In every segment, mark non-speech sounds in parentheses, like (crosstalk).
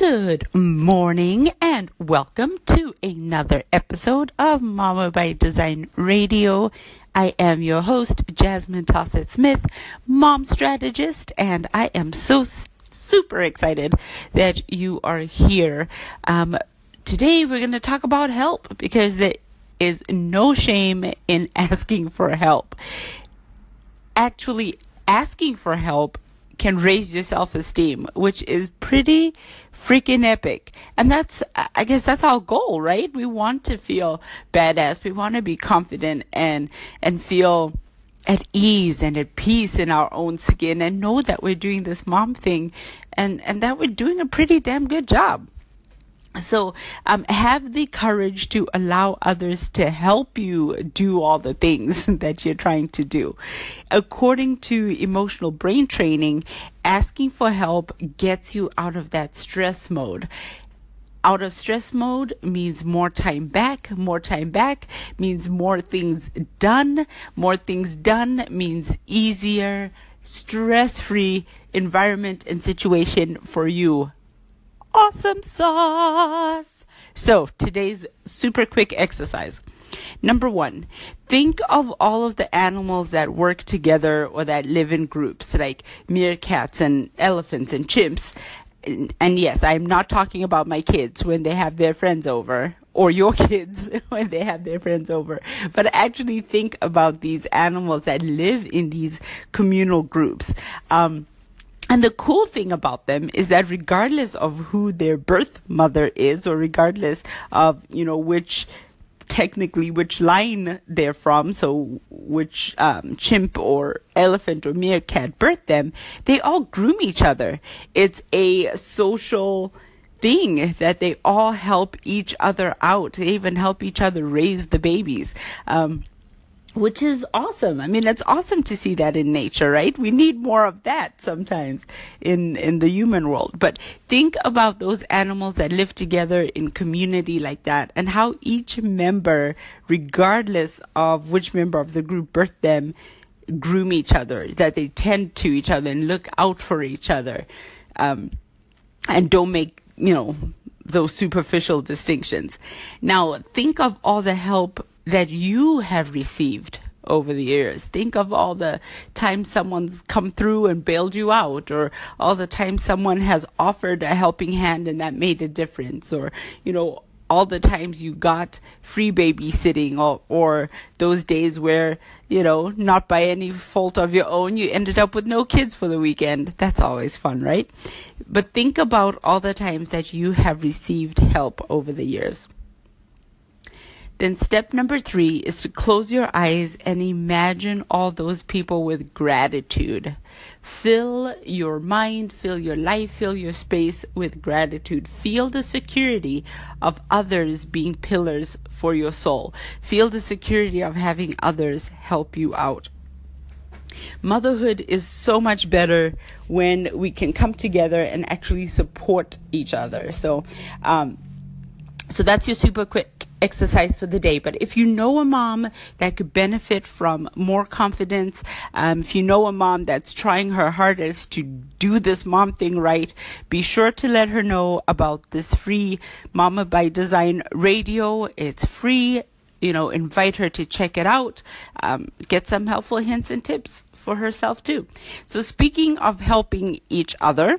Good morning and welcome to another episode of Mama by Design Radio. I am your host, Jasmine Tossett Smith, mom strategist, and I am so super excited that you are here. Um, today we're going to talk about help because there is no shame in (laughs) asking for help. Actually, asking for help can raise your self esteem, which is pretty freaking epic. And that's, I guess that's our goal, right? We want to feel badass. We want to be confident and, and feel at ease and at peace in our own skin and know that we're doing this mom thing and, and that we're doing a pretty damn good job. So, um, have the courage to allow others to help you do all the things (laughs) that you're trying to do. According to emotional brain training, asking for help gets you out of that stress mode. Out of stress mode means more time back. More time back means more things done. More things done means easier, stress free environment and situation for you awesome sauce. So today's super quick exercise. Number one, think of all of the animals that work together or that live in groups, like meerkats and elephants and chimps. And, and yes, I'm not talking about my kids when they have their friends over or your (laughs) kids when they have their friends over, but actually think about these animals that live in these communal groups. Um, and the cool thing about them is that regardless of who their birth mother is, or regardless of, you know, which technically which line they're from, so which um, chimp or elephant or meerkat birthed them, they all groom each other. It's a social thing that they all help each other out. They even help each other raise the babies. Um, which is awesome. I mean, it's awesome to see that in nature, right? We need more of that sometimes in, in the human world. But think about those animals that live together in community like that and how each member, regardless of which member of the group birthed them, groom each other, that they tend to each other and look out for each other. Um, and don't make, you know, those superficial distinctions. Now, think of all the help that you have received over the years. Think of all the times someone's come through and bailed you out, or all the times someone has offered a helping hand and that made a difference, or, you know, all the times you got free babysitting or, or those days where, you know, not by any fault of your own, you ended up with no kids for the weekend. That's always fun, right? But think about all the times that you have received help over the years. Then step number three is to close your eyes and imagine all those people with gratitude. Fill your mind, fill your life, fill your space with gratitude. Feel the security of others being pillars for your soul. Feel the security of having others help you out. Motherhood is so much better when we can come together and actually support each other. So, um, so that's your super quick exercise for the day. But if you know a mom that could benefit from more confidence, um, if you know a mom that's trying her hardest to do this mom thing right, be sure to let her know about this free Mama by Design radio. It's free. You know, invite her to check it out, um, get some helpful hints and tips for herself too. So speaking of helping each other,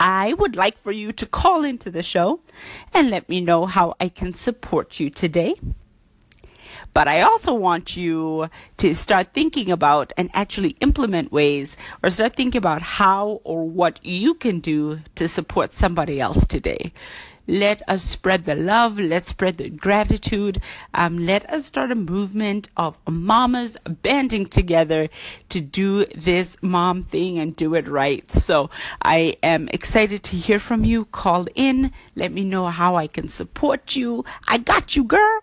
I would like for you to call into the show and let me know how I can support you today. But I also want you to start thinking about and actually implement ways or start thinking about how or what you can do to support somebody else today. Let us spread the love. Let's spread the gratitude. Um, let us start a movement of mamas banding together to do this mom thing and do it right. So I am excited to hear from you. Call in. Let me know how I can support you. I got you, girl.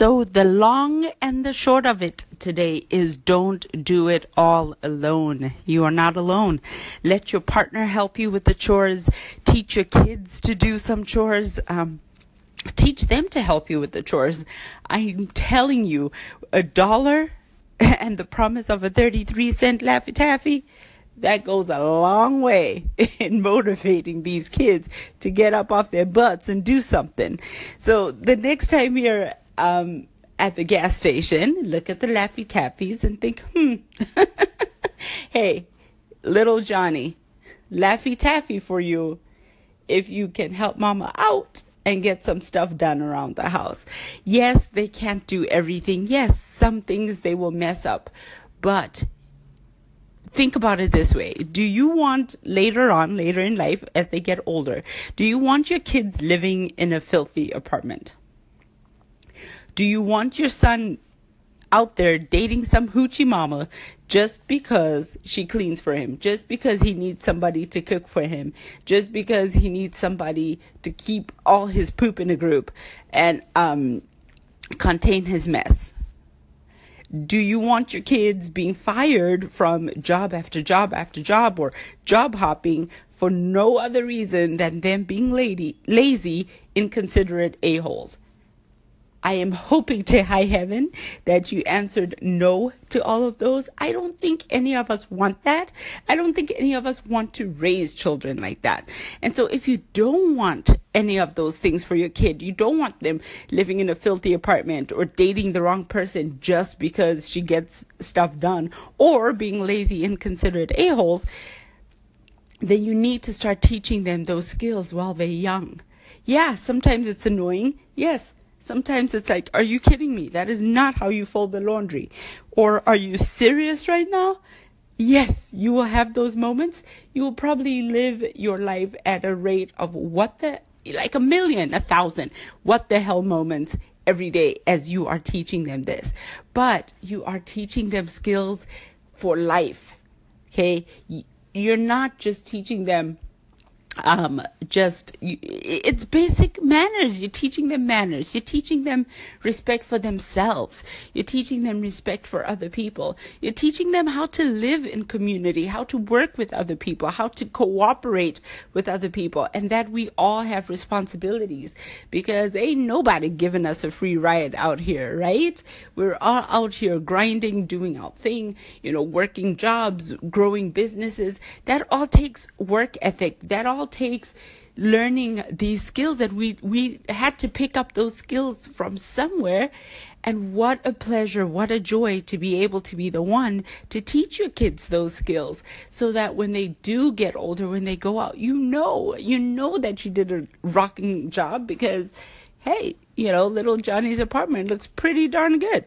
So, the long and the short of it today is don't do it all alone. You are not alone. Let your partner help you with the chores. Teach your kids to do some chores. Um, teach them to help you with the chores. I'm telling you, a dollar (laughs) and the promise of a 33 cent Laffy Taffy, that goes a long way (laughs) in motivating these kids to get up off their butts and do something. So the next time you're um, at the gas station, look at the Laffy Taffies and think, hmm, (laughs) hey, little Johnny, Laffy Taffy for you if you can help mama out and get some stuff done around the house. Yes, they can't do everything. Yes, some things they will mess up. But think about it this way. Do you want later on, later in life, as they get older, do you want your kids living in a filthy apartment? Do you want your son out there dating some hoochie mama just because she cleans for him, just because he needs somebody to cook for him, just because he needs somebody to keep all his poop in a group and um, contain his mess. Do you want your kids being fired from job after job after job or job hopping for no other reason than them being lady, lazy, inconsiderate a-holes? I am hoping to high heaven that you answered no to all of those. I don't think any of us want that. I don't think any of us want to raise children like that. And so if you don't want any of those things for your kid, you don't want them living in a filthy apartment or dating the wrong person just because she gets stuff done or being lazy, inconsiderate a-holes, then you need to start teaching them those skills while they're young. Yeah, sometimes it's annoying. Yes, Sometimes it's like, are you kidding me? That is not how you fold the laundry. Or are you serious right now? Yes, you will have those moments. You will probably live your life at a rate of what the, like a million, a thousand, what the hell moments every day as you are teaching them this. But you are teaching them skills for life. Okay. You're not just teaching them um, just it's basic manners. You're teaching them manners. You're teaching them respect for themselves. You're teaching them respect for other people. You're teaching them how to live in community, how to work with other people, how to cooperate with other people, and that we all have responsibilities because ain't nobody giving us a free ride out here, right? We're all out here grinding, doing our thing, you know, working jobs, growing businesses. That all takes work ethic. That all takes learning these skills that we we had to pick up those skills from somewhere. And what a pleasure what a joy to be able to be the one to teach your kids those skills so that when they do get older when they go out you know you know that you did a rocking job because hey you know little johnny's apartment looks pretty darn good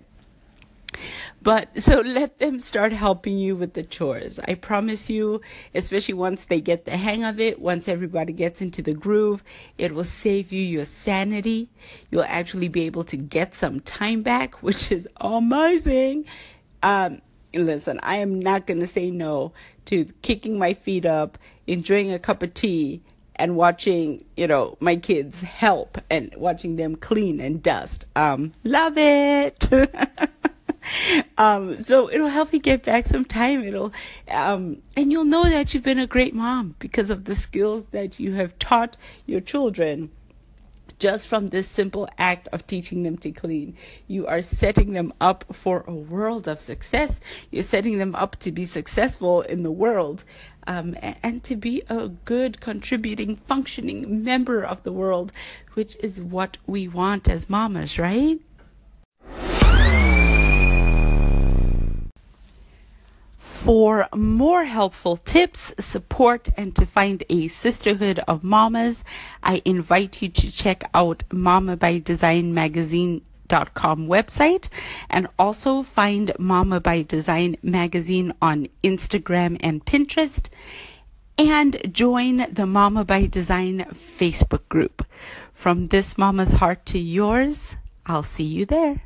but (laughs) so let them start helping you with the chores. I promise you, especially once they get the hang of it, once everybody gets into the groove, it will save you your sanity. You'll actually be able to get some time back, (laughs) which is amazing. Um, listen, I am not going to say no to kicking my feet up, enjoying a cup of tea, and watching, you know, my kids help and watching them clean and dust. Um, love it. (laughs) (laughs) um, so it'll help you get back some time. It'll, um, and you'll know that you've been a great mom because of the skills that you have taught your children just from this simple act of teaching them to clean. You are setting them up for a world of success. You're setting them up to be successful in the world um, and, and to be a good, contributing, functioning member of the world, which is what we want as mamas, right? For more helpful tips, support, and to find a sisterhood of mamas, I invite you to check out Mama by Design magazine dot com website and also find Mama by Design magazine on Instagram and Pinterest and join the Mama by Design Facebook group. From this mama's heart to yours, I'll see you there.